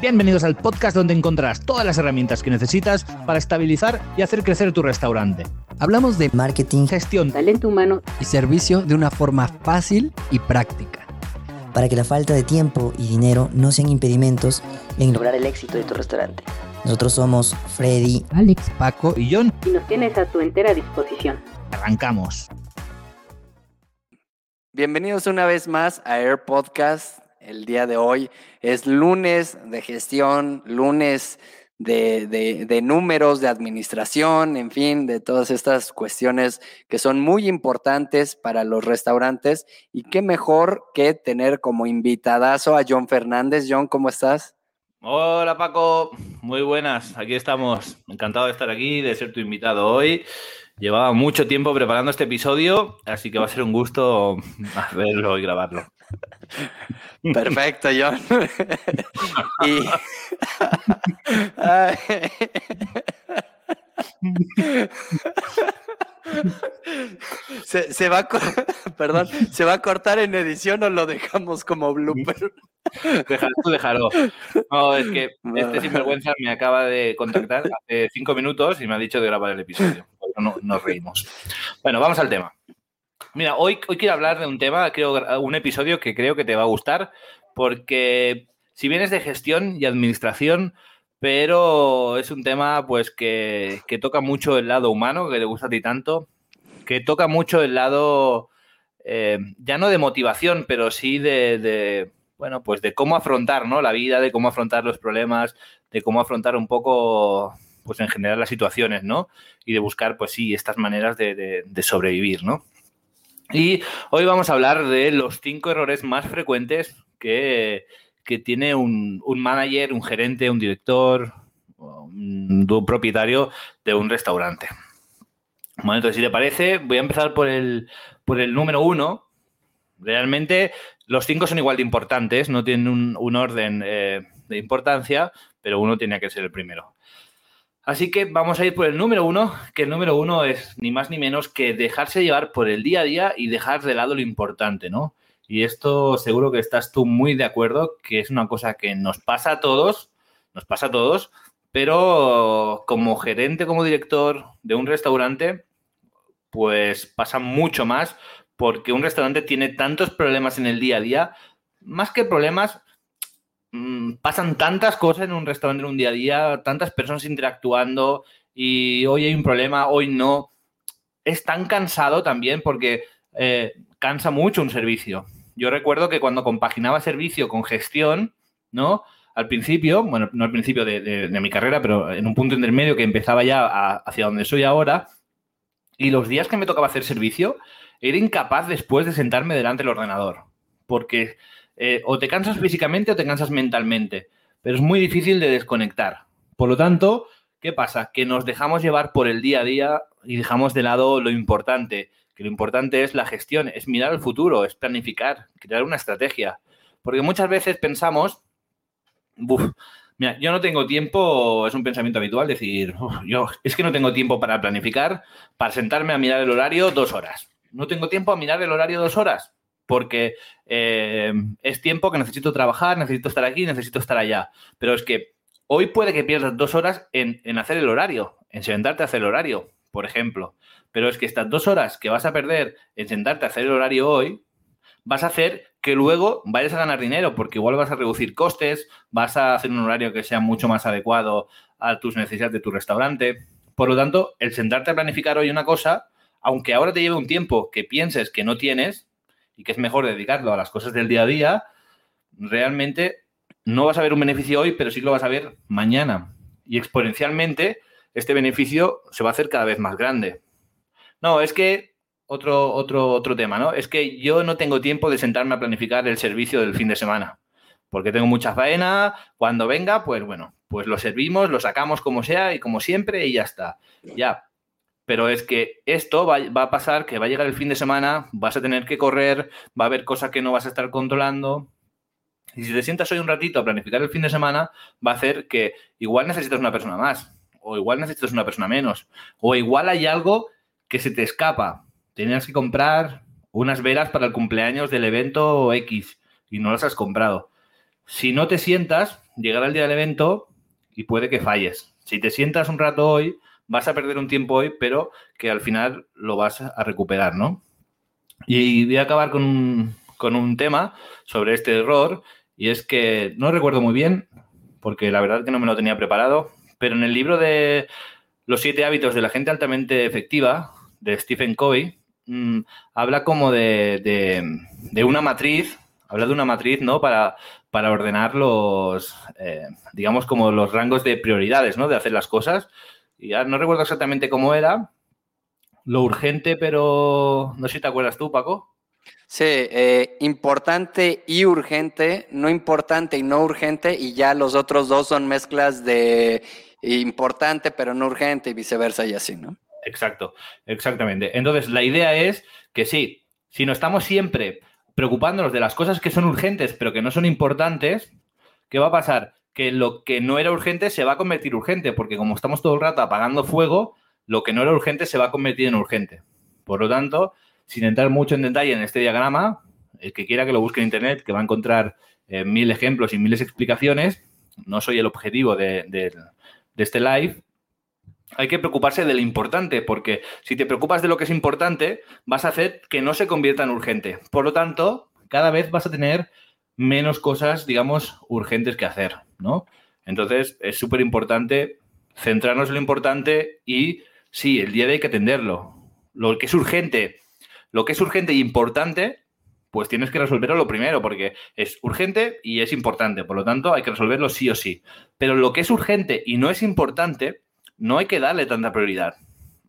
Bienvenidos al podcast donde encontrarás todas las herramientas que necesitas para estabilizar y hacer crecer tu restaurante. Hablamos de marketing, Gestión, talento humano y servicio de una forma fácil y práctica. para que la falta de tiempo y dinero no sean impedimentos en lograr el éxito de tu restaurante. Nosotros somos Freddy, Alex, Paco y John. y nos tienes a tu entera disposición. Arrancamos. Bienvenidos una vez más a Air Podcast. El día de hoy es lunes de gestión, lunes de, de- números, de administración, en fin, de todas estas cuestiones que son muy importantes para los restaurantes. Y qué mejor que tener como invitadazo a John Fernández. John, ¿cómo estás? Hola Paco, muy buenas, aquí estamos. Encantado de estar aquí, de ser tu invitado hoy. Llevaba mucho tiempo preparando este episodio, así que va a ser un gusto verlo y grabarlo. Perfecto, John. y... Se, se va a perdón, se va a cortar en edición o lo dejamos como blooper. Déjalo, tú déjalo. No, es que este sinvergüenza me acaba de contactar hace cinco minutos y me ha dicho de grabar el episodio. No, nos reímos. Bueno, vamos al tema. Mira, hoy, hoy quiero hablar de un tema, creo, un episodio que creo que te va a gustar, porque si bien es de gestión y administración, pero es un tema pues que, que toca mucho el lado humano, que te gusta a ti tanto, que toca mucho el lado, eh, ya no de motivación, pero sí de, de, bueno, pues de cómo afrontar ¿no? la vida, de cómo afrontar los problemas, de cómo afrontar un poco, pues en general las situaciones, ¿no? Y de buscar, pues sí, estas maneras de, sobrevivir, ¿no? Y hoy vamos a hablar de los cinco errores más frecuentes que, que tiene un, un manager, un gerente, un director, un, propietario de un restaurante. Bueno, entonces, si te parece, voy a empezar por el, por el número uno. Realmente los cinco son igual de importantes, no tienen un, orden eh, de importancia, pero uno tenía que ser el primero. Así que vamos a ir por el número uno, que el número uno es ni más ni menos que dejarse llevar por el día a día y dejar de lado lo importante, ¿no? Y esto seguro que estás tú muy de acuerdo, que es una cosa que nos pasa a todos, nos pasa a todos, pero como gerente, como director de un restaurante, pues pasa mucho más porque un restaurante tiene tantos problemas en el día a día, más que problemas, mm, pasan tantas cosas en un restaurante en un día a día, tantas personas interactuando y hoy hay un problema, hoy no. Es tan cansado también porque eh, cansa mucho un servicio. Yo recuerdo que cuando compaginaba servicio con gestión, ¿no? Al principio, bueno, no al principio de, mi carrera, pero en un punto intermedio que empezaba ya hacia donde soy ahora, y los días que me tocaba hacer servicio, era incapaz después de sentarme delante del ordenador. Porque eh, o te cansas físicamente o te cansas mentalmente. Pero es muy difícil de desconectar. Por lo tanto, ¿qué pasa? Que nos dejamos llevar por el día a día y dejamos de lado lo importante. Que lo importante es la gestión, es mirar al futuro, es planificar, crear una estrategia. Porque muchas veces pensamos, "Buf, Mira, yo no tengo tiempo, es un pensamiento habitual, decir, "Uf, yo es que no tengo tiempo para planificar, para sentarme a mirar el horario dos horas. No tengo tiempo a mirar el horario dos horas, porque eh, es tiempo que necesito trabajar, necesito estar aquí, necesito estar allá. Pero es que hoy puede que pierdas dos horas en, en hacer el horario, en sentarte a hacer el horario, por ejemplo. Pero es que estas dos horas que vas a perder en sentarte a hacer el horario hoy, vas a hacer que luego vayas a ganar dinero, porque igual vas a reducir costes, vas a hacer un horario que sea mucho más adecuado a tus necesidades de tu restaurante. Por lo tanto, el sentarte a planificar hoy una cosa, aunque ahora te lleve un tiempo que pienses que no tienes y que es mejor dedicarlo a las cosas del día a día, realmente no vas a ver un beneficio hoy, pero sí lo vas a ver mañana. Y exponencialmente este beneficio se va a hacer cada vez más grande. No, es que otro, otro, otro tema, ¿no? Es que yo no tengo tiempo de sentarme a planificar el servicio del fin de semana, porque tengo mucha faena, cuando venga, pues bueno, pues lo servimos, lo sacamos como sea y como siempre y ya está. Ya. Pero es que esto va, a pasar, que va a llegar el fin de semana, vas a tener que correr, va a haber cosas que no vas a estar controlando. Y si te sientas hoy un ratito a planificar el fin de semana, va a hacer que igual necesitas una persona más, o igual necesitas una persona menos, o igual hay algo que se te escapa. Tenías que comprar unas velas para el cumpleaños del evento X y no las has comprado. Si no te sientas, llegará el día del evento y puede que falles. Si te sientas un rato hoy, vas a perder un tiempo hoy, pero que al final lo vas a recuperar, ¿no? Y voy a acabar con un, con un tema sobre este error, y es que no recuerdo muy bien, porque la verdad que no me lo tenía preparado, pero en el libro de Los siete hábitos de la gente altamente efectiva, de Stephen Covey, mm, habla como de, de, una matriz, habla de una matriz, ¿no? Para, para ordenar los, eh, digamos, como los rangos de prioridades, ¿no? De hacer las cosas. Y ya no recuerdo exactamente cómo era, lo urgente, pero no sé si te acuerdas tú, Paco. Sí, eh, importante y urgente, no importante y no urgente, y ya los otros dos son mezclas de importante pero no urgente y viceversa y así, ¿no? Exacto, exactamente. Entonces, la idea es que sí, si no estamos siempre preocupándonos de las cosas que son urgentes pero que no son importantes, ¿qué va a pasar? Que lo que no era urgente se va a convertir urgente, porque como estamos todo el rato apagando fuego, lo que no era urgente se va a convertir en urgente. Por lo tanto, sin entrar mucho en detalle en este diagrama, el que quiera que lo busque en Internet, que va a encontrar eh, mil ejemplos y miles de explicaciones, no soy el objetivo de, este live, hay que preocuparse de lo importante, porque si te preocupas de lo que es importante, vas a hacer que no se convierta en urgente. Por lo tanto, cada vez vas a tener menos cosas, digamos, urgentes que hacer, ¿no? Entonces, es súper importante centrarnos en lo importante y, sí, el día de hay que atenderlo. Lo que es urgente, lo que es urgente e importante, pues tienes que resolverlo lo primero, porque es urgente y es importante. Por lo tanto, hay que resolverlo sí o sí. Pero lo que es urgente y no es importante, no hay que darle tanta prioridad.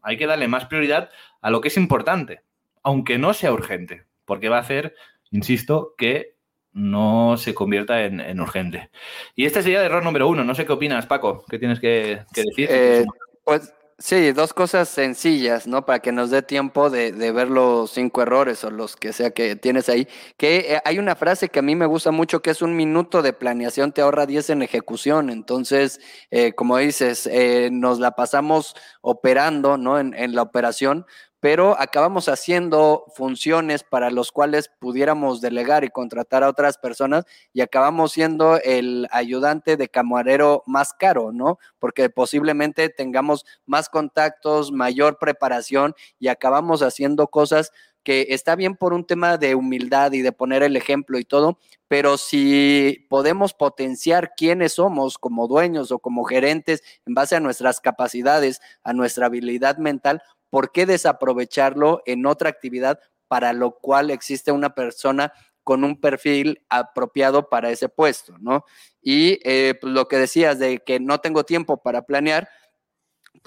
Hay que darle más prioridad a lo que es importante, aunque no sea urgente, porque va a hacer, insisto, que no se convierta en, urgente. Y este sería el error número uno. No sé qué opinas, Paco, qué tienes que, decir. Eh, pues Sí, dos cosas sencillas, ¿no? Para que nos dé tiempo de, ver los cinco errores o los que sea que tienes ahí. Que eh, hay una frase que a mí me gusta mucho que es un minuto de planeación te ahorra diez en ejecución. Entonces, eh, como dices, nos la pasamos operando, ¿no? En, en la operación, pero acabamos haciendo funciones para los cuales pudiéramos delegar y contratar a otras personas y acabamos siendo el ayudante de camarero más caro, ¿no? Porque posiblemente tengamos más contactos, mayor preparación y acabamos haciendo cosas que está bien por un tema de humildad y de poner el ejemplo y todo, pero si podemos potenciar quiénes somos como dueños o como gerentes en base a nuestras capacidades, a nuestra habilidad mental, ¿por qué desaprovecharlo en otra actividad para lo cual existe una persona con un perfil apropiado para ese puesto, ¿no? Y eh, pues, lo que decías de que no tengo tiempo para planear,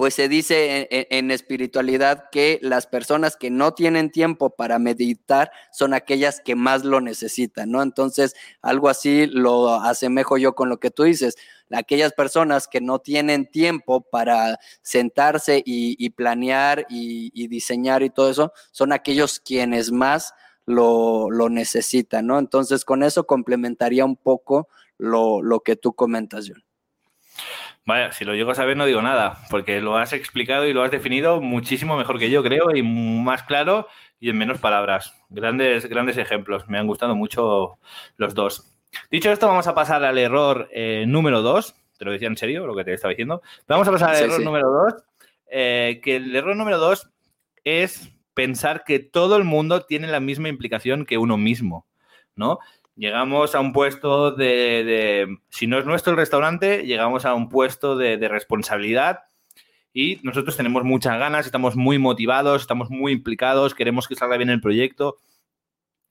pues se dice en, espiritualidad que las personas que no tienen tiempo para meditar son aquellas que más lo necesitan, ¿no? Entonces, algo así lo asemejo yo con lo que tú dices. Aquellas personas que no tienen tiempo para sentarse y, planear y, diseñar y todo eso, son aquellos quienes más lo, necesitan, ¿no? Entonces, con eso complementaría un poco lo, lo que tú comentas, John. Vaya, si lo llego a saber no digo nada, porque lo has explicado y lo has definido muchísimo mejor que yo, creo, y más claro y en menos palabras. Grandes, grandes ejemplos. Me han gustado mucho los dos. Dicho esto, vamos a pasar al error eh, número dos. Te lo decía en serio, lo que te estaba diciendo. Vamos a pasar al error número dos. Eh, que el error número dos es pensar que todo el mundo tiene la misma implicación que uno mismo, ¿no? Llegamos a un puesto de, si no es nuestro el restaurante, llegamos a un puesto de, responsabilidad y nosotros tenemos muchas ganas, estamos muy motivados, estamos muy implicados, queremos que salga bien el proyecto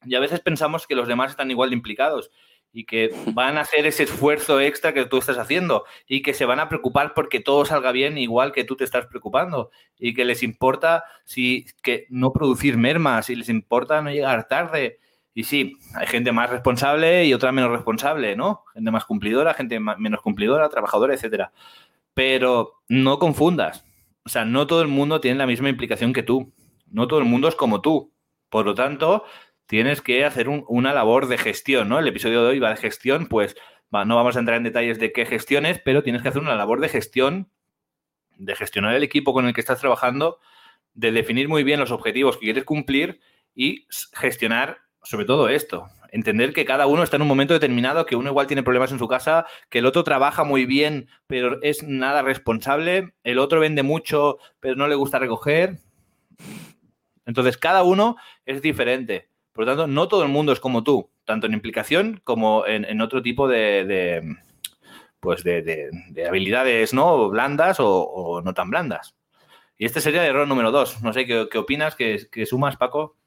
y a veces pensamos que los demás están igual de implicados y que van a hacer ese esfuerzo extra que tú estás haciendo y que se van a preocupar porque todo salga bien igual que tú te estás preocupando y que les importa si que no producir mermas y les importa no llegar tarde y sí, hay gente más responsable y otra menos responsable, ¿no? Gente más cumplidora, gente menos cumplidora, trabajadora, etcétera. Pero no confundas. O sea, no todo el mundo tiene la misma implicación que tú. No todo el mundo es como tú. Por lo tanto, tienes que hacer una labor de gestión, ¿no? El episodio de hoy va de gestión, pues no vamos a entrar en detalles de qué gestiones, pero tienes que hacer una labor de gestión, de gestionar el equipo con el que estás trabajando, de definir muy bien los objetivos que quieres cumplir y gestionar sobre todo esto, entender que cada uno está en un momento determinado, que uno igual tiene problemas en su casa, que el otro trabaja muy bien, pero es nada responsable, el otro vende mucho, pero no le gusta recoger. Entonces, cada uno es diferente. Por lo tanto, no todo el mundo es como tú, tanto en implicación como en, otro tipo de, pues de, habilidades ¿no? blandas o, no tan blandas. Y este sería el error número dos. No sé qué, opinas, qué, qué sumas, Paco.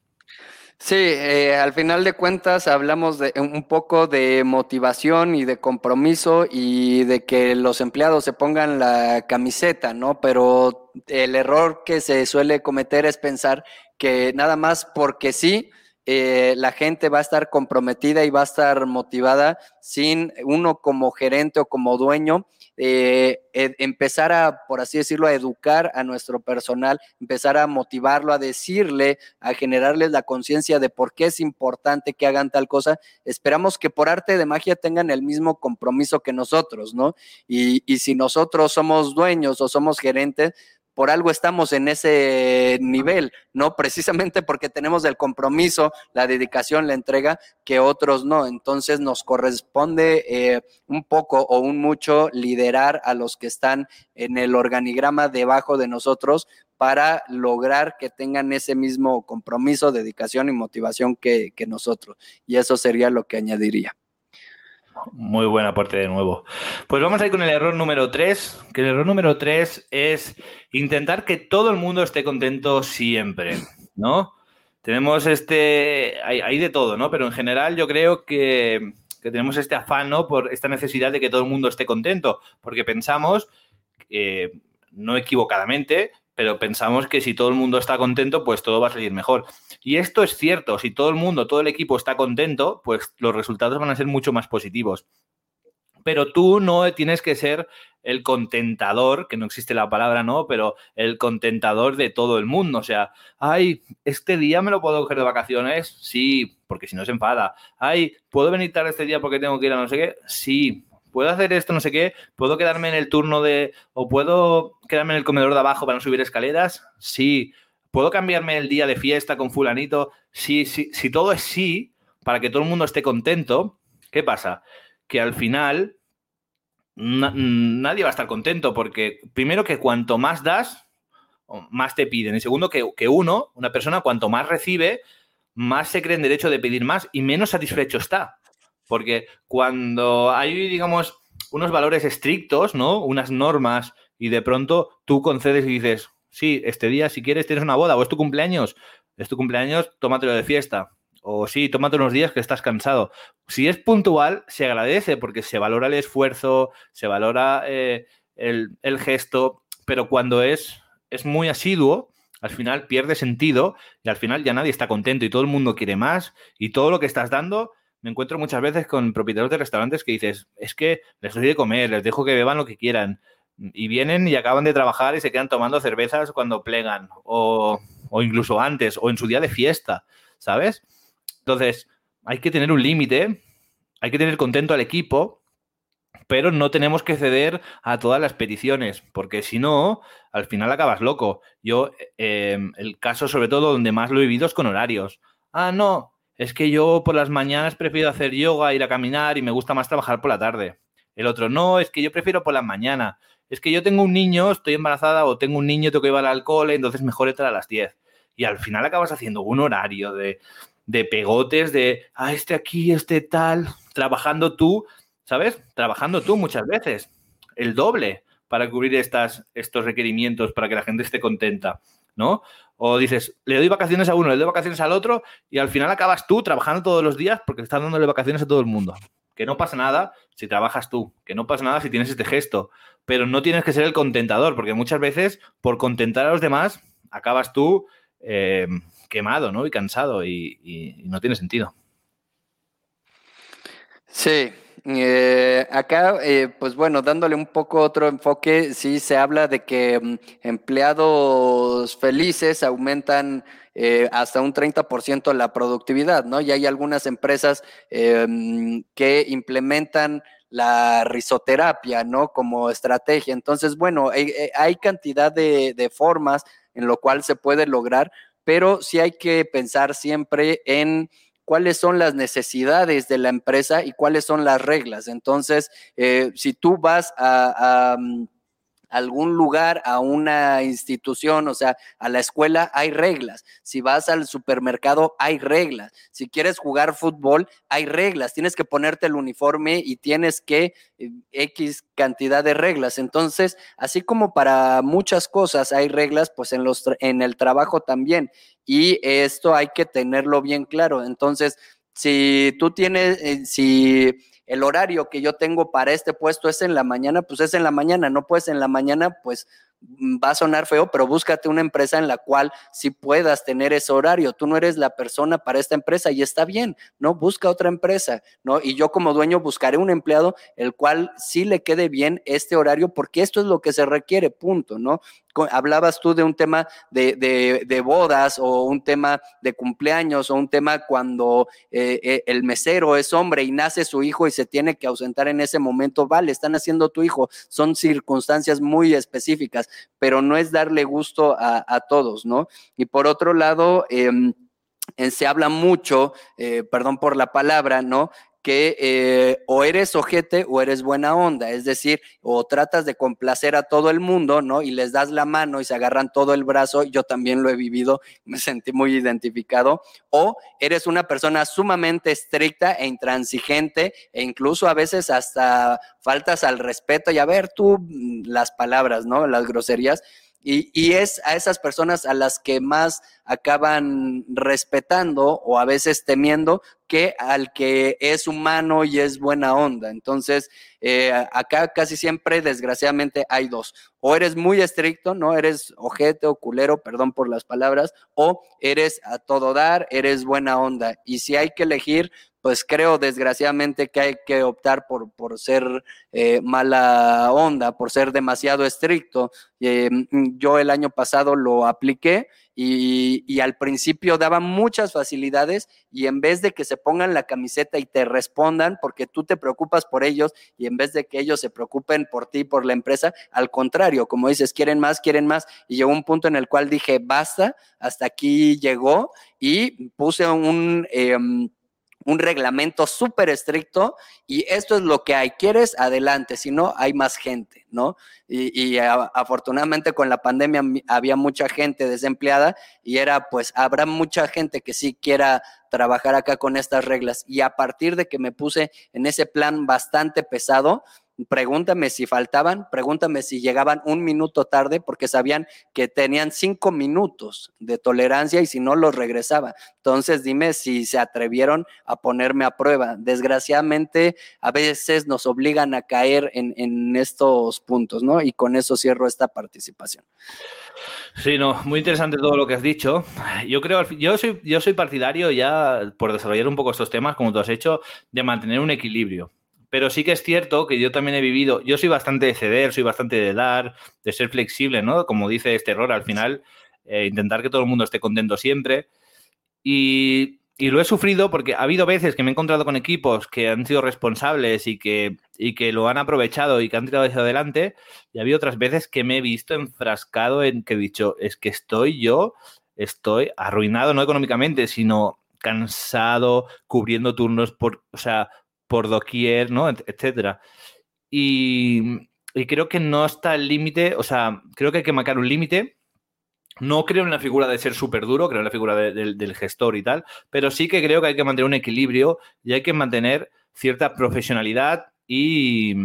Sí, eh, al final de cuentas hablamos de un poco de motivación y de compromiso y de que los empleados se pongan la camiseta, ¿no? Pero el error que se suele cometer es pensar que nada más porque sí, eh, la gente va a estar comprometida y va a estar motivada sin uno como gerente o como dueño eh, empezar a, por así decirlo, a educar a nuestro personal, empezar a motivarlo, a decirle, a generarles la conciencia de por qué es importante que hagan tal cosa. Esperamos que por arte de magia tengan el mismo compromiso que nosotros, ¿no? Y, y si nosotros somos dueños o somos gerentes, por algo estamos en ese nivel, ¿no? Precisamente porque tenemos el compromiso, la dedicación, la entrega, que otros no. Entonces nos corresponde eh, un poco o un mucho liderar a los que están en el organigrama debajo de nosotros para lograr que tengan ese mismo compromiso, dedicación y motivación que, que nosotros. Y eso sería lo que añadiría. Muy buen aporte de nuevo. Pues vamos a ir con el error número 3, que el error número 3 es intentar que todo el mundo esté contento siempre, ¿no? Tenemos este, hay, de todo, ¿no? Pero en general yo creo que, que, tenemos este afán, ¿no? Por esta necesidad de que todo el mundo esté contento, porque pensamos, no equivocadamente, pero pensamos que si todo el mundo está contento, pues todo va a salir mejor. Y esto es cierto, si todo el mundo, todo el equipo está contento, pues los resultados van a ser mucho más positivos. Pero tú no tienes que ser el contentador, que no existe la palabra, ¿no? Pero el contentador de todo el mundo. O sea, ay, este día me lo puedo coger de vacaciones, sí, porque si no se enfada. Ay, ¿puedo venir tarde este día porque tengo que ir a no sé qué? Sí, ¿puedo hacer esto, no sé qué? ¿Puedo quedarme en el turno de... o puedo quedarme en el comedor de abajo para no subir escaleras? Sí. ¿Puedo cambiarme el día de fiesta con fulanito? Sí, sí. Si todo es sí, para que todo el mundo esté contento, ¿qué pasa? Que al final nadie va a estar contento porque primero que cuanto más das, más te piden. Y segundo que, que uno, una persona, cuanto más recibe, más se cree en derecho de pedir más y menos satisfecho está. Porque cuando hay, digamos, unos valores estrictos, ¿no? Unas normas y de pronto tú concedes y dices, sí, este día si quieres tienes una boda o es tu cumpleaños, es tu cumpleaños, tómatelo de fiesta. O sí, tómate unos días que estás cansado. Si es puntual, se agradece porque se valora el esfuerzo, se valora eh, el, el, gesto, pero cuando es, es muy asiduo, al final pierde sentido y al final ya nadie está contento y todo el mundo quiere más y todo lo que estás dando me encuentro muchas veces con propietarios de restaurantes que dices, es que les doy de comer, les dejo que beban lo que quieran. Y vienen y acaban de trabajar y se quedan tomando cervezas cuando plegan, o, o incluso antes, o en su día de fiesta, ¿sabes? Entonces, hay que tener un límite, hay que tener contento al equipo, pero no tenemos que ceder a todas las peticiones, porque si no, al final acabas loco. Yo, eh, el caso sobre todo donde más lo he vivido es con horarios. Ah, no, es que yo por las mañanas prefiero hacer yoga, ir a caminar y me gusta más trabajar por la tarde. El otro, no, es que yo prefiero por la mañana. Es que yo tengo un niño, estoy embarazada o tengo un niño, tengo que llevar al cole, entonces mejor entrar a las 10. Y al final acabas haciendo un horario de, de pegotes, de, ah, este aquí, este tal, trabajando tú, ¿sabes? Trabajando tú muchas veces, el doble para cubrir estas, estos requerimientos, para que la gente esté contenta, ¿no? O dices, le doy vacaciones a uno, le doy vacaciones al otro y al final acabas tú trabajando todos los días porque estás dándole vacaciones a todo el mundo. Que no pasa nada si trabajas tú, que no pasa nada si tienes este gesto, pero no tienes que ser el contentador porque muchas veces por contentar a los demás acabas tú eh, quemado ¿no? y cansado y no tiene sentido. Sí, eh, acá, eh, pues bueno, dándole un poco otro enfoque, sí se habla de que mm, empleados felices aumentan eh, hasta un 30% la productividad, ¿no? Y hay algunas empresas em, que implementan la risoterapia, ¿no? Como estrategia. Entonces, bueno, hay, cantidad de, de formas en lo cual se puede lograr, pero sí hay que pensar siempre en cuáles son las necesidades de la empresa y cuáles son las reglas. Entonces, eh, si tú vas a, mm, algún lugar, a una institución, o sea, a la escuela, hay reglas. Si vas al supermercado, hay reglas. Si quieres jugar fútbol, hay reglas. Tienes que ponerte el uniforme y tienes que eh, X cantidad de reglas. Entonces, así como para muchas cosas hay reglas, pues en, los, en el trabajo también. Y esto hay que tenerlo bien claro. Entonces, si tú tienes, eh, si el horario que yo tengo para este puesto es en la mañana, pues es en la mañana, no puedes en la mañana, pues va a sonar feo, pero búscate una empresa en la cual sí puedas tener ese horario. Tú no eres la persona para esta empresa y está bien, ¿no? Busca otra empresa, ¿no? Y yo como dueño buscaré un empleado el cual sí le quede bien este horario porque esto es lo que se requiere, punto, ¿no? hablabas tú de un tema de, bodas o un tema de cumpleaños o un tema cuando eh, eh, el mesero es hombre y nace su hijo y se tiene que ausentar en ese momento, vale, están haciendo tu hijo, son circunstancias muy específicas, pero no es darle gusto a, todos, ¿no? Y por otro lado, em, se habla mucho, eh, perdón por la palabra, ¿no? Que eh, o eres ojete o eres buena onda, es decir, o tratas de complacer a todo el mundo, ¿no? Y les das la mano y se agarran todo el brazo, yo también lo he vivido, me sentí muy identificado, o eres una persona sumamente estricta e intransigente e incluso a veces hasta faltas al respeto y a ver tú mm, las palabras, ¿no? Las groserías. Y, es a esas personas a las que más acaban respetando o a veces temiendo que al que es humano y es buena onda. Entonces, eh, acá casi siempre, desgraciadamente, hay dos. O eres muy estricto, ¿no? Eres ojete o culero, perdón por las palabras, o eres a todo dar, eres buena onda. Y si hay que elegir, pues creo desgraciadamente que hay que optar por, por ser eh, mala onda, por ser demasiado estricto. Eh, yo el año pasado lo apliqué y, y, al principio daba muchas facilidades y en vez de que se pongan la camiseta y te respondan porque tú te preocupas por ellos y en vez de que ellos se preocupen por ti, por la empresa, al contrario, como dices, quieren más, quieren más y llegó un punto en el cual dije, basta, hasta aquí llegó y puse un... Em, un reglamento súper estricto y esto es lo que hay. ¿Quieres? Adelante, si no, hay más gente, ¿no? Y, afortunadamente con la pandemia había mucha gente desempleada y era, pues, habrá mucha gente que sí quiera trabajar acá con estas reglas. Y a partir de que me puse en ese plan bastante pesado, Pregúntame si faltaban, pregúntame si llegaban un minuto tarde, porque sabían que tenían cinco minutos de tolerancia y si no los regresaba. Entonces dime si se atrevieron a ponerme a prueba. Desgraciadamente, a veces nos obligan a caer en, estos puntos, ¿no? Y con eso cierro esta participación. Sí, no, muy interesante todo lo que has dicho. Yo creo, yo soy, yo soy partidario ya, por desarrollar un poco estos temas, como tú has hecho, de mantener un equilibrio. Pero sí que es cierto que yo también he vivido, yo soy bastante de ceder, soy bastante de dar, de ser flexible, ¿no? Como dice este error, al final, eh, intentar que todo el mundo esté contento siempre. Y, lo he sufrido porque ha habido veces que me he encontrado con equipos que han sido responsables y que, y que lo han aprovechado y que han tirado hacia adelante. Y ha habido otras veces que me he visto enfrascado en que he dicho, es que estoy yo, estoy arruinado no económicamente, sino cansado, cubriendo turnos por, o sea, por doquier, ¿no? Etcétera. Y, creo que no está el límite, o sea, creo que hay que marcar un límite. No creo en la figura de ser súper duro, creo en la figura del gestor y tal, pero sí que creo que hay que mantener un equilibrio y hay que mantener cierta profesionalidad y,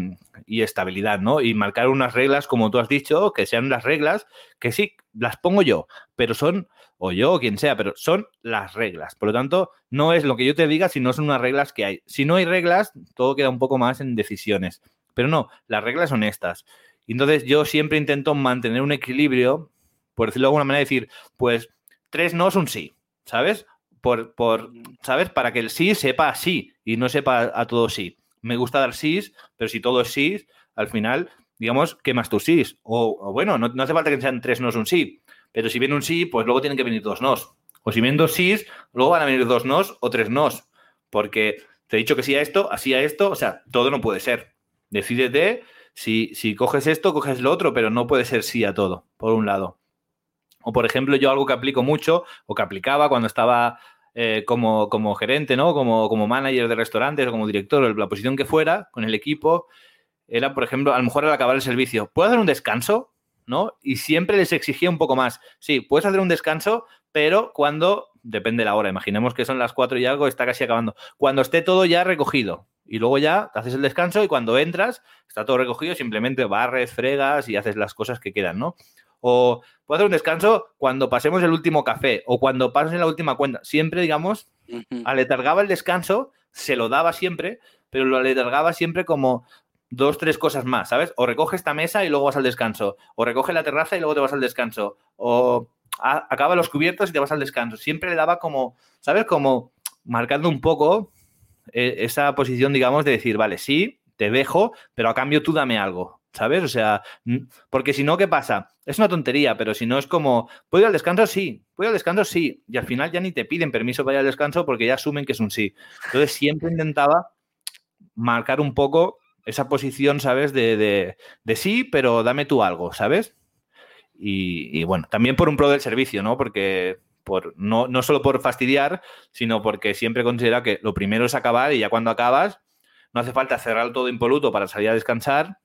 y, estabilidad, ¿no? Y marcar unas reglas, como tú has dicho, que sean las reglas, que sí, las pongo yo, pero son o yo o quien sea, pero son las reglas. Por lo tanto, no es lo que yo te diga, sino son unas reglas que hay. Si no hay reglas, todo queda un poco más en decisiones. Pero no, las reglas son estas. Entonces yo siempre intento mantener un equilibrio, por decirlo de alguna manera, decir, pues tres no es un sí, ¿sabes? Por, por, ¿sabes? Para que el sí sepa sí y no sepa a todo sí. Me gusta dar sí, pero si todo es sí, al final, digamos, quemas tus sí. O, o bueno, no, no, hace falta que sean tres no es un sí. Pero si viene un sí, pues luego tienen que venir dos nos. O si vienen dos sís, luego van a venir dos nos o tres nos. Porque te he dicho que sí a esto, así a esto, o sea, todo no puede ser. Decídete si, si coges esto, coges lo otro, pero no puede ser sí a todo, por un lado. O por ejemplo, yo algo que aplico mucho o que aplicaba cuando estaba eh, como, como gerente, ¿no? Como, como manager de restaurantes o como director, o la posición que fuera, con el equipo, era, por ejemplo, a lo mejor al acabar el servicio, ¿puedo hacer un descanso? ¿No? Y siempre les exigía un poco más. Sí, puedes hacer un descanso, pero cuando, depende de la hora, imaginemos que son las cuatro y algo, está casi acabando. Cuando esté todo ya recogido. Y luego ya te haces el descanso y cuando entras, está todo recogido, simplemente barres, fregas y haces las cosas que quedan, ¿no? O puedo hacer un descanso cuando pasemos el último café o cuando pasen la última cuenta. Siempre, digamos, aletargaba el descanso, se lo daba siempre, pero lo aletargaba siempre como dos, tres cosas más, ¿sabes? O recoge esta mesa y luego vas al descanso. O recoge la terraza y luego te vas al descanso. O acaba los cubiertos y te vas al descanso. Siempre le daba como, ¿sabes? Como marcando un poco eh, esa posición, digamos, de decir, vale, sí, te dejo, pero a cambio tú dame algo, ¿sabes? O sea, porque si no, ¿qué pasa? Es una tontería, pero si no es como, ¿puedo ir al descanso? Sí, ¿puedo ir al descanso? Sí. Y al final ya ni te piden permiso para ir al descanso porque ya asumen que es un sí. Entonces siempre intentaba marcar un poco esa posición, ¿sabes? De, de, sí, pero dame tú algo, ¿sabes? Y, bueno, también por un pro del servicio, ¿no? Porque por, no, no solo por fastidiar, sino porque siempre considera que lo primero es acabar y ya cuando acabas, no hace falta cerrar todo impoluto para salir a descansar,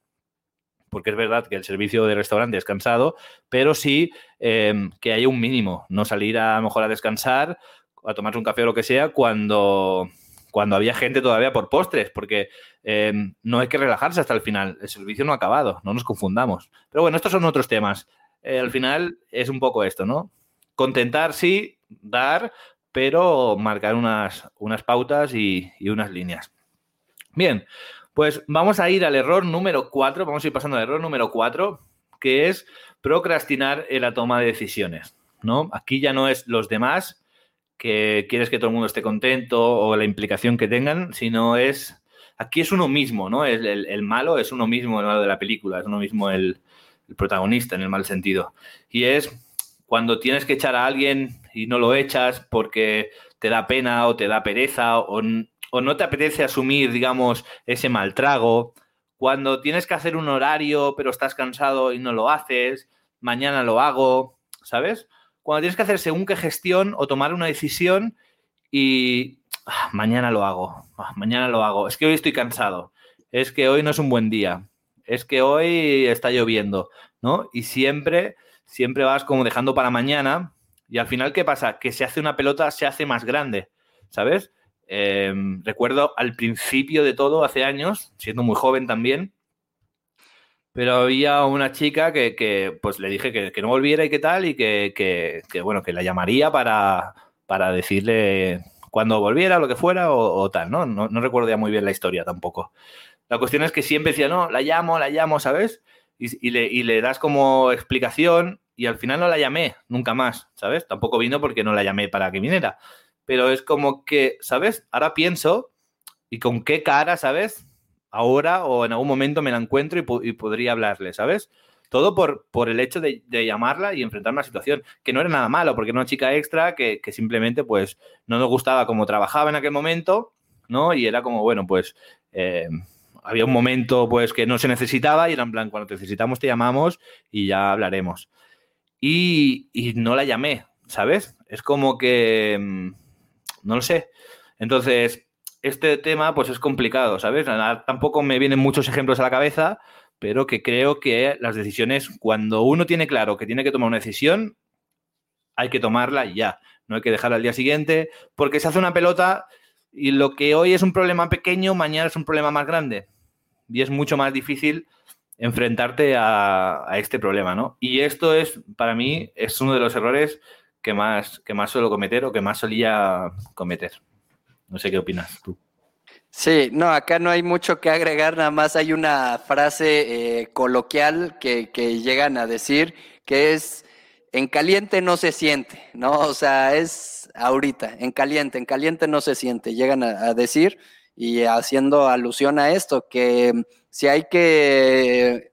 porque es verdad que el servicio de restaurante es cansado, pero sí em, que haya un mínimo, no salir a, a lo mejor a descansar, a tomarse un café o lo que sea, cuando, cuando había gente todavía por postres, porque em, no hay que relajarse hasta el final, el servicio no ha acabado, no nos confundamos. Pero bueno, estos son otros temas. Eh, al final es un poco esto, ¿no? Contentar, sí, dar, pero marcar unas, unas pautas y, y unas líneas. Bien, pues vamos a ir al error número 4, vamos a ir pasando al error número 4, que es procrastinar en la toma de decisiones. ¿no? Aquí ya no es los demás, que quieres que todo el mundo esté contento o la implicación que tengan, sino es, aquí es uno mismo, ¿no? El, el, malo es uno mismo, el malo de la película, es uno mismo el, el, protagonista en el mal sentido. Y es cuando tienes que echar a alguien y no lo echas porque te da pena o te da pereza o, o no te apetece asumir, digamos, ese mal trago. Cuando tienes que hacer un horario pero estás cansado y no lo haces, mañana lo hago, ¿sabes? Cuando tienes que hacer según qué gestión o tomar una decisión y ah, mañana lo hago, ah, mañana lo hago. Es que hoy estoy cansado, es que hoy no es un buen día, es que hoy está lloviendo, ¿no? Y siempre, siempre vas como dejando para mañana y al final, ¿qué pasa? Que se hace una pelota, se hace más grande, ¿sabes? Em, recuerdo al principio de todo, hace años, siendo muy joven también, pero había una chica que, pues le dije que, no volviera y qué tal, y que, bueno, que la llamaría para, para decirle cuando volviera, lo que fuera, o, tal, ¿no? ¿no? ¿no? recuerdo ya muy bien la historia tampoco. La cuestión es que siempre decía, no, la llamo, la llamo, ¿sabes? Y, y le das como explicación y al final no la llamé, nunca más, ¿sabes? Tampoco vino porque no la llamé para que viniera. Pero es como que, ¿sabes? Ahora pienso y con qué cara, ¿sabes? Ahora o en algún momento me la encuentro y, podría hablarle, ¿sabes? Todo por, por el hecho de, llamarla y enfrentar una situación que no era nada malo, porque era una chica extra que, simplemente pues no nos gustaba cómo trabajaba en aquel momento, ¿no? Y era como, bueno, pues eh, había un momento pues que no se necesitaba y era en plan, cuando te necesitamos te llamamos y ya hablaremos. Y, y no la llamé, ¿sabes? Es como que, mm, no lo sé. Entonces, este tema pues es complicado, ¿sabes? Tampoco me vienen muchos ejemplos a la cabeza, pero que creo que las decisiones, cuando uno tiene claro que tiene que tomar una decisión, hay que tomarla ya. No hay que dejarla al día siguiente, porque se hace una pelota y lo que hoy es un problema pequeño, mañana es un problema más grande. Y es mucho más difícil enfrentarte a, este problema, ¿no? Y esto es, para mí, es uno de los errores que más, que más suelo cometer o que más solía cometer. No sé qué opinas tú. Sí, no, acá no hay mucho que agregar, nada más hay una frase eh, coloquial que, llegan a decir que es en caliente no se siente, ¿no? O sea, es ahorita, en caliente, en caliente no se siente, llegan a, decir y haciendo alusión a esto, que si hay que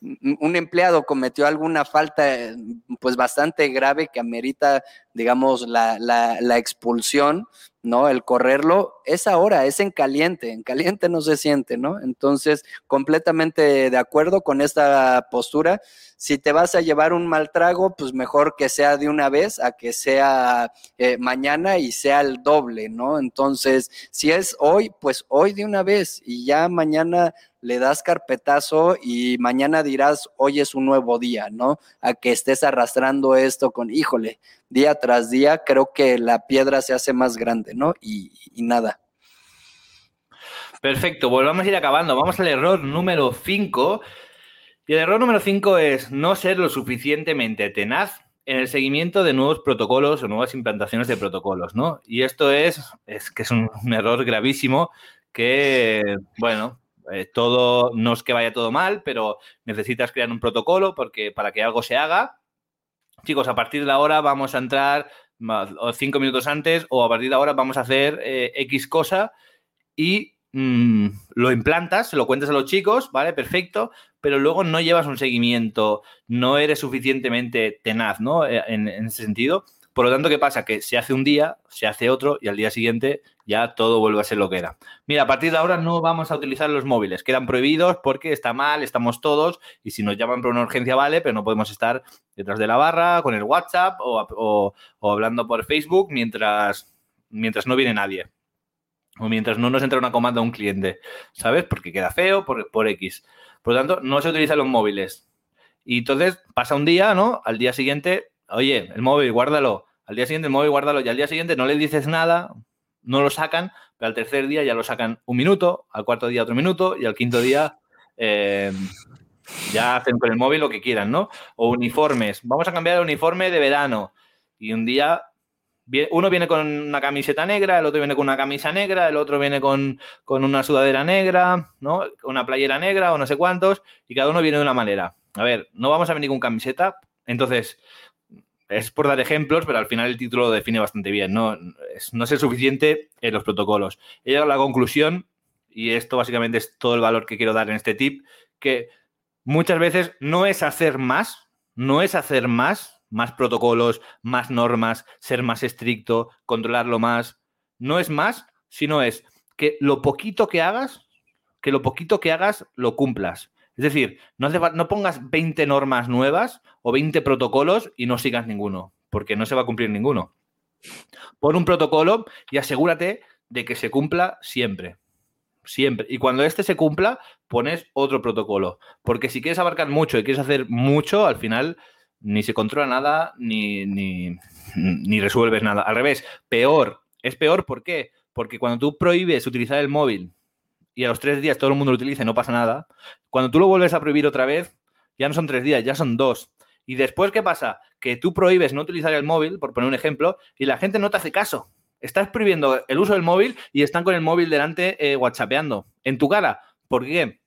un empleado cometió alguna falta pues bastante grave que amerita digamos, la, la, la expulsión, ¿no? El correrlo es ahora, es en caliente, en caliente no se siente, ¿no? Entonces, completamente de acuerdo con esta postura. Si te vas a llevar un mal trago, pues mejor que sea de una vez a que sea eh, mañana y sea el doble, ¿no? Entonces, si es hoy, pues hoy de una vez y ya mañana le das carpetazo y mañana dirás, hoy es un nuevo día, ¿no? A que estés arrastrando esto con, híjole, día tras día, creo que la piedra se hace más grande, ¿no? Y, nada. Perfecto, volvamos a ir acabando. Vamos al error número 5. Y el error número 5 es no ser lo suficientemente tenaz en el seguimiento de nuevos protocolos o nuevas implantaciones de protocolos, ¿no? Y esto es, es que es un, un error gravísimo que, bueno, eh, todo, no es que vaya todo mal, pero necesitas crear un protocolo porque para que algo se haga. Chicos, a partir de ahora vamos a entrar cinco minutos antes o a partir de ahora vamos a hacer eh, X cosa y mmm, lo implantas, se lo cuentas a los chicos, ¿vale? Perfecto, pero luego no llevas un seguimiento, no eres suficientemente tenaz, ¿no? Eh, en, en ese sentido. Por lo tanto, ¿qué pasa? Que se hace un día, se hace otro y al día siguiente ya todo vuelve a ser lo que era. Mira, a partir de ahora no vamos a utilizar los móviles, quedan prohibidos porque está mal, estamos todos y si nos llaman por una urgencia vale, pero no podemos estar detrás de la barra con el WhatsApp o, hablando por Facebook mientras, mientras no viene nadie. O mientras no nos entra una comanda a un cliente, ¿sabes? Porque queda feo por, por X. Por lo tanto, no se utilizan los móviles. Y entonces pasa un día, ¿no? Al día siguiente oye, el móvil, guárdalo. Al día siguiente el móvil, guárdalo. Y al día siguiente no le dices nada, no lo sacan, pero al tercer día ya lo sacan un minuto, al cuarto día otro minuto y al quinto día eh, ya hacen con el móvil lo que quieran, ¿no? O uniformes. Vamos a cambiar el uniforme de verano. Y un día uno viene con una camiseta negra, el otro viene con una camisa negra, el otro viene con, con, una sudadera negra, ¿no? Una playera negra o no sé cuántos, y cada uno viene de una manera. A ver, no vamos a venir con camiseta, entonces es por dar ejemplos, pero al final el título lo define bastante bien. No, es, no es el suficiente en los protocolos. He llegado a la conclusión, y esto básicamente es todo el valor que quiero dar en este tip, que muchas veces no es hacer más, no es hacer más, más protocolos, más normas, ser más estricto, controlarlo más. No es más, sino es que lo poquito que hagas, que lo poquito que hagas lo cumplas. Es decir, no, pongas 20 normas nuevas o 20 protocolos y no sigas ninguno, porque no se va a cumplir ninguno. Pon un protocolo y asegúrate de que se cumpla siempre. Siempre. Y cuando este se cumpla, pones otro protocolo. Porque si quieres abarcar mucho y quieres hacer mucho, al final ni se controla nada ni, ni, ni resuelves nada. Al revés, peor. Es peor, ¿por qué? Porque cuando tú prohíbes utilizar el móvil y a los tres días todo el mundo lo utiliza y no pasa nada, cuando tú lo vuelves a prohibir otra vez, ya no son tres días, ya son dos. Y después, ¿qué pasa? Que tú prohíbes no utilizar el móvil, por poner un ejemplo, y la gente no te hace caso. Estás prohibiendo el uso del móvil y están con el móvil delante eh, whatsappeando en tu cara. ¿Por qué?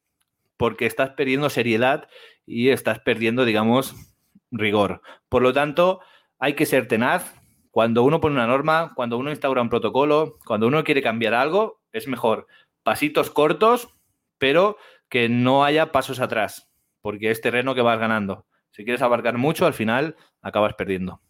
Porque estás perdiendo seriedad y estás perdiendo, digamos, rigor. Por lo tanto, hay que ser tenaz. Cuando uno pone una norma, cuando uno instaura un protocolo, cuando uno quiere cambiar algo, es mejor pasitos cortos, pero que no haya pasos atrás, porque es terreno que vas ganando. Si quieres abarcar mucho, al final acabas perdiendo.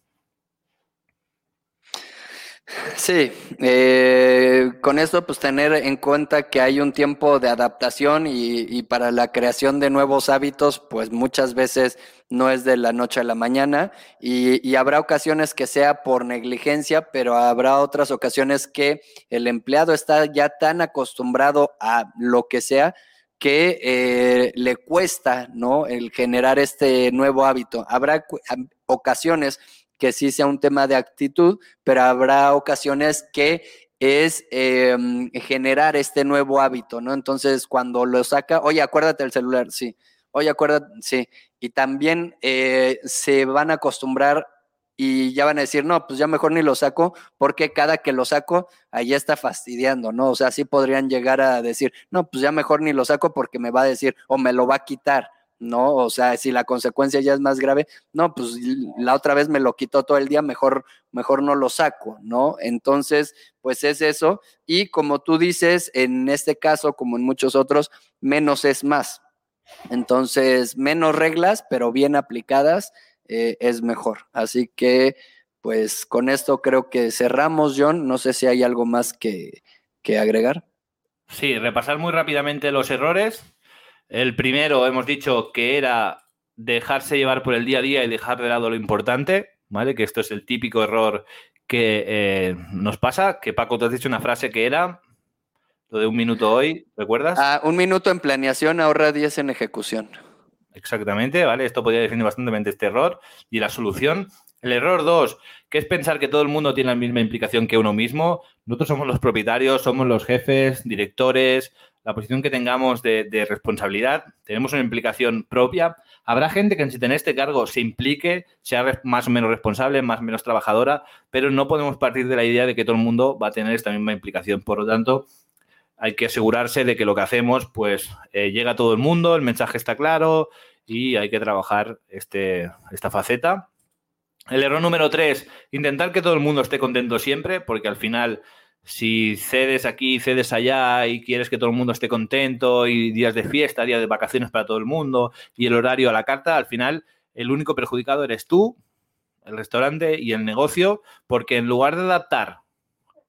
Sí, eh, con esto pues tener en cuenta que hay un tiempo de adaptación y, para la creación de nuevos hábitos pues muchas veces no es de la noche a la mañana y, y, habrá ocasiones que sea por negligencia, pero habrá otras ocasiones que el empleado está ya tan acostumbrado a lo que sea que eh, le cuesta, ¿no? El generar este nuevo hábito. Habrá ocasiones que sí sea un tema de actitud, pero habrá ocasiones que es eh, generar este nuevo hábito, ¿no? Entonces, cuando lo saca, oye, acuérdate del celular, sí. Oye, acuérdate, sí. Y también eh, se van a acostumbrar y ya van a decir, no, pues ya mejor ni lo saco, porque cada que lo saco, ahí está fastidiando, ¿no? O sea, sí podrían llegar a decir, no, pues ya mejor ni lo saco porque me va a decir o me lo va a quitar. ¿No? O sea, si la consecuencia ya es más grave, no, pues la otra vez me lo quitó todo el día, mejor, mejor no lo saco, ¿no? Entonces, pues es eso. Y como tú dices, en este caso, como en muchos otros, menos es más. Entonces, menos reglas, pero bien aplicadas, eh, es mejor. Así que, pues con esto creo que cerramos, John. No sé si hay algo más que, que agregar. Sí, repasar muy rápidamente los errores. El primero hemos dicho que era dejarse llevar por el día a día y dejar de lado lo importante, ¿vale? Que esto es el típico error que eh, nos pasa, que Paco, te has dicho una frase que era lo de un minuto hoy, ¿recuerdas? Ah, un minuto en planeación ahorra 10 en ejecución. Exactamente, ¿vale? Esto podría definir bastante este error. Y la solución, el error 2, que es pensar que todo el mundo tiene la misma implicación que uno mismo. Nosotros somos los propietarios, somos los jefes, directores, la posición que tengamos de, responsabilidad, tenemos una implicación propia. Habrá gente que sin tener este cargo se implique, sea más o menos responsable, más o menos trabajadora, pero no podemos partir de la idea de que todo el mundo va a tener esta misma implicación. Por lo tanto, hay que asegurarse de que lo que hacemos pues eh, llega a todo el mundo, el mensaje está claro y hay que trabajar este, esta faceta. El error número tres, intentar que todo el mundo esté contento siempre, porque al final si cedes aquí, cedes allá y quieres que todo el mundo esté contento y días de fiesta, días de vacaciones para todo el mundo y el horario a la carta, al final el único perjudicado eres tú, el restaurante y el negocio, porque en lugar de adaptar,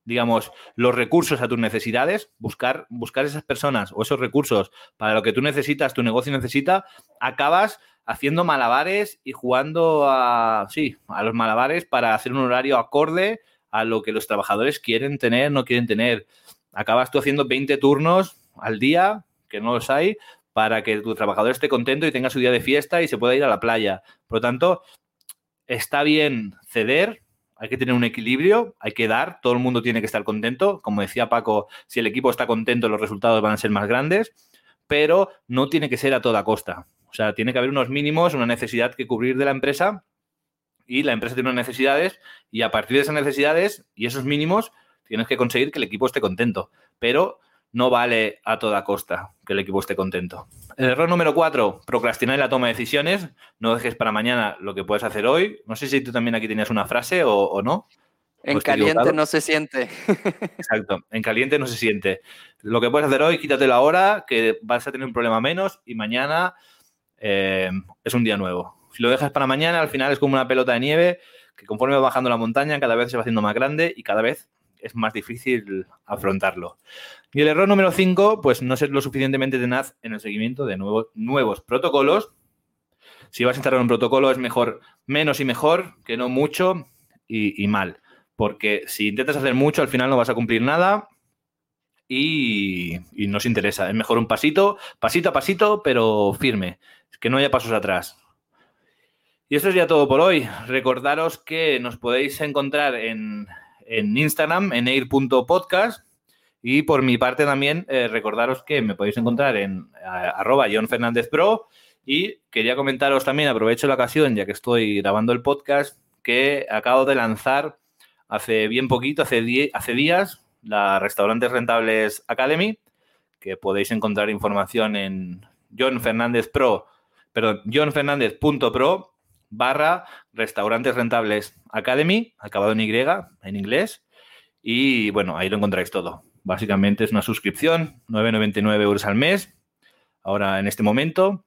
digamos, los recursos a tus necesidades, buscar, buscar esas personas o esos recursos para lo que tú necesitas, tu negocio necesita, acabas haciendo malabares y jugando a, sí, a los malabares para hacer un horario acorde a lo que los trabajadores quieren tener, no quieren tener. Acabas tú haciendo 20 turnos al día, que no los hay, para que tu trabajador esté contento y tenga su día de fiesta y se pueda ir a la playa. Por lo tanto, está bien ceder, hay que tener un equilibrio, hay que dar, todo el mundo tiene que estar contento. Como decía Paco, si el equipo está contento, los resultados van a ser más grandes, pero no tiene que ser a toda costa. O sea, tiene que haber unos mínimos, una necesidad que cubrir de la empresa y la empresa tiene unas necesidades y a partir de esas necesidades y esos mínimos tienes que conseguir que el equipo esté contento. Pero no vale a toda costa que el equipo esté contento. El error número cuatro, procrastinar la toma de decisiones. No dejes para mañana lo que puedes hacer hoy. No sé si tú también aquí tenías una frase o, no. En caliente no se siente. Exacto, en caliente no se siente. Lo que puedes hacer hoy, quítatelo ahora, que vas a tener un problema menos y mañana eh, es un día nuevo. Si lo dejas para mañana, al final es como una pelota de nieve que conforme va bajando la montaña, cada vez se va haciendo más grande y cada vez es más difícil afrontarlo. Y el error número 5, pues no ser lo suficientemente tenaz en el seguimiento de nuevos, protocolos. Si vas a instalar un protocolo, es mejor menos y mejor que no mucho y, mal. Porque si intentas hacer mucho, al final no vas a cumplir nada y, y no os interesa. Es mejor un pasito, pasito a pasito, pero firme. Que no haya pasos atrás. Y esto es ya todo por hoy. Recordaros que nos podéis encontrar en, Instagram, en air.podcast. Y por mi parte también, eh, recordaros que me podéis encontrar en arroba John Fernández Pro. Y quería comentaros también, aprovecho la ocasión, ya que estoy grabando el podcast, que acabo de lanzar hace bien poquito, hace, días, la Restaurantes Rentables Academy, que podéis encontrar información en John Fernández Pro, perdón, johnfernández.pro barra Restaurantes Rentables Academy, acabado en Y, en inglés. Y bueno, ahí lo encontráis todo. Básicamente es una suscripción, 9,99 euros al mes, ahora en este momento.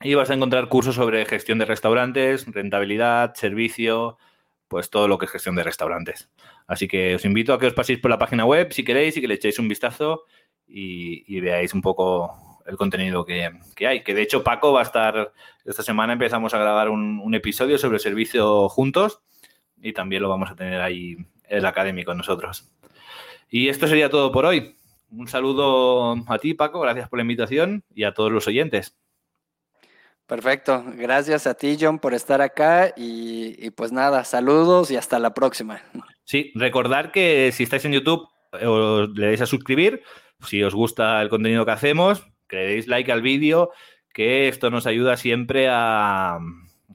Y vas a encontrar cursos sobre gestión de restaurantes, rentabilidad, servicio, pues todo lo que es gestión de restaurantes. Así que os invito a que os paséis por la página web si queréis y que le echéis un vistazo y veáis un poco el contenido que, hay. Que de hecho Paco va a estar, esta semana empezamos a grabar un, episodio sobre el servicio juntos y también lo vamos a tener ahí el académico con nosotros. Y esto sería todo por hoy. Un saludo a ti, Paco, gracias por la invitación y a todos los oyentes. Perfecto, gracias a ti, John, por estar acá y, y pues nada, saludos y hasta la próxima. Sí, recordar que si estáis en YouTube, os le dais a suscribir. Si os gusta el contenido que hacemos, le deis like al vídeo, que esto nos ayuda siempre a,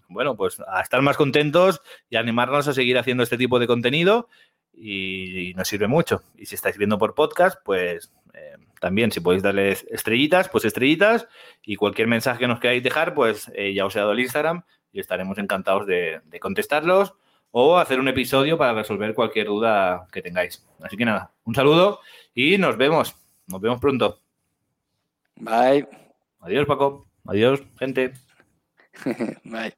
bueno, pues a estar más contentos y animarnos a seguir haciendo este tipo de contenido y, nos sirve mucho. Y si estáis viendo por podcast, pues eh, también si podéis darle estrellitas, pues estrellitas y cualquier mensaje que nos queráis dejar, pues eh, ya os he dado el Instagram y estaremos encantados de contestarlos o hacer un episodio para resolver cualquier duda que tengáis. Así que nada, un saludo y nos vemos. Nos vemos pronto. Bye. Adiós, Paco. Adiós, gente. Bye.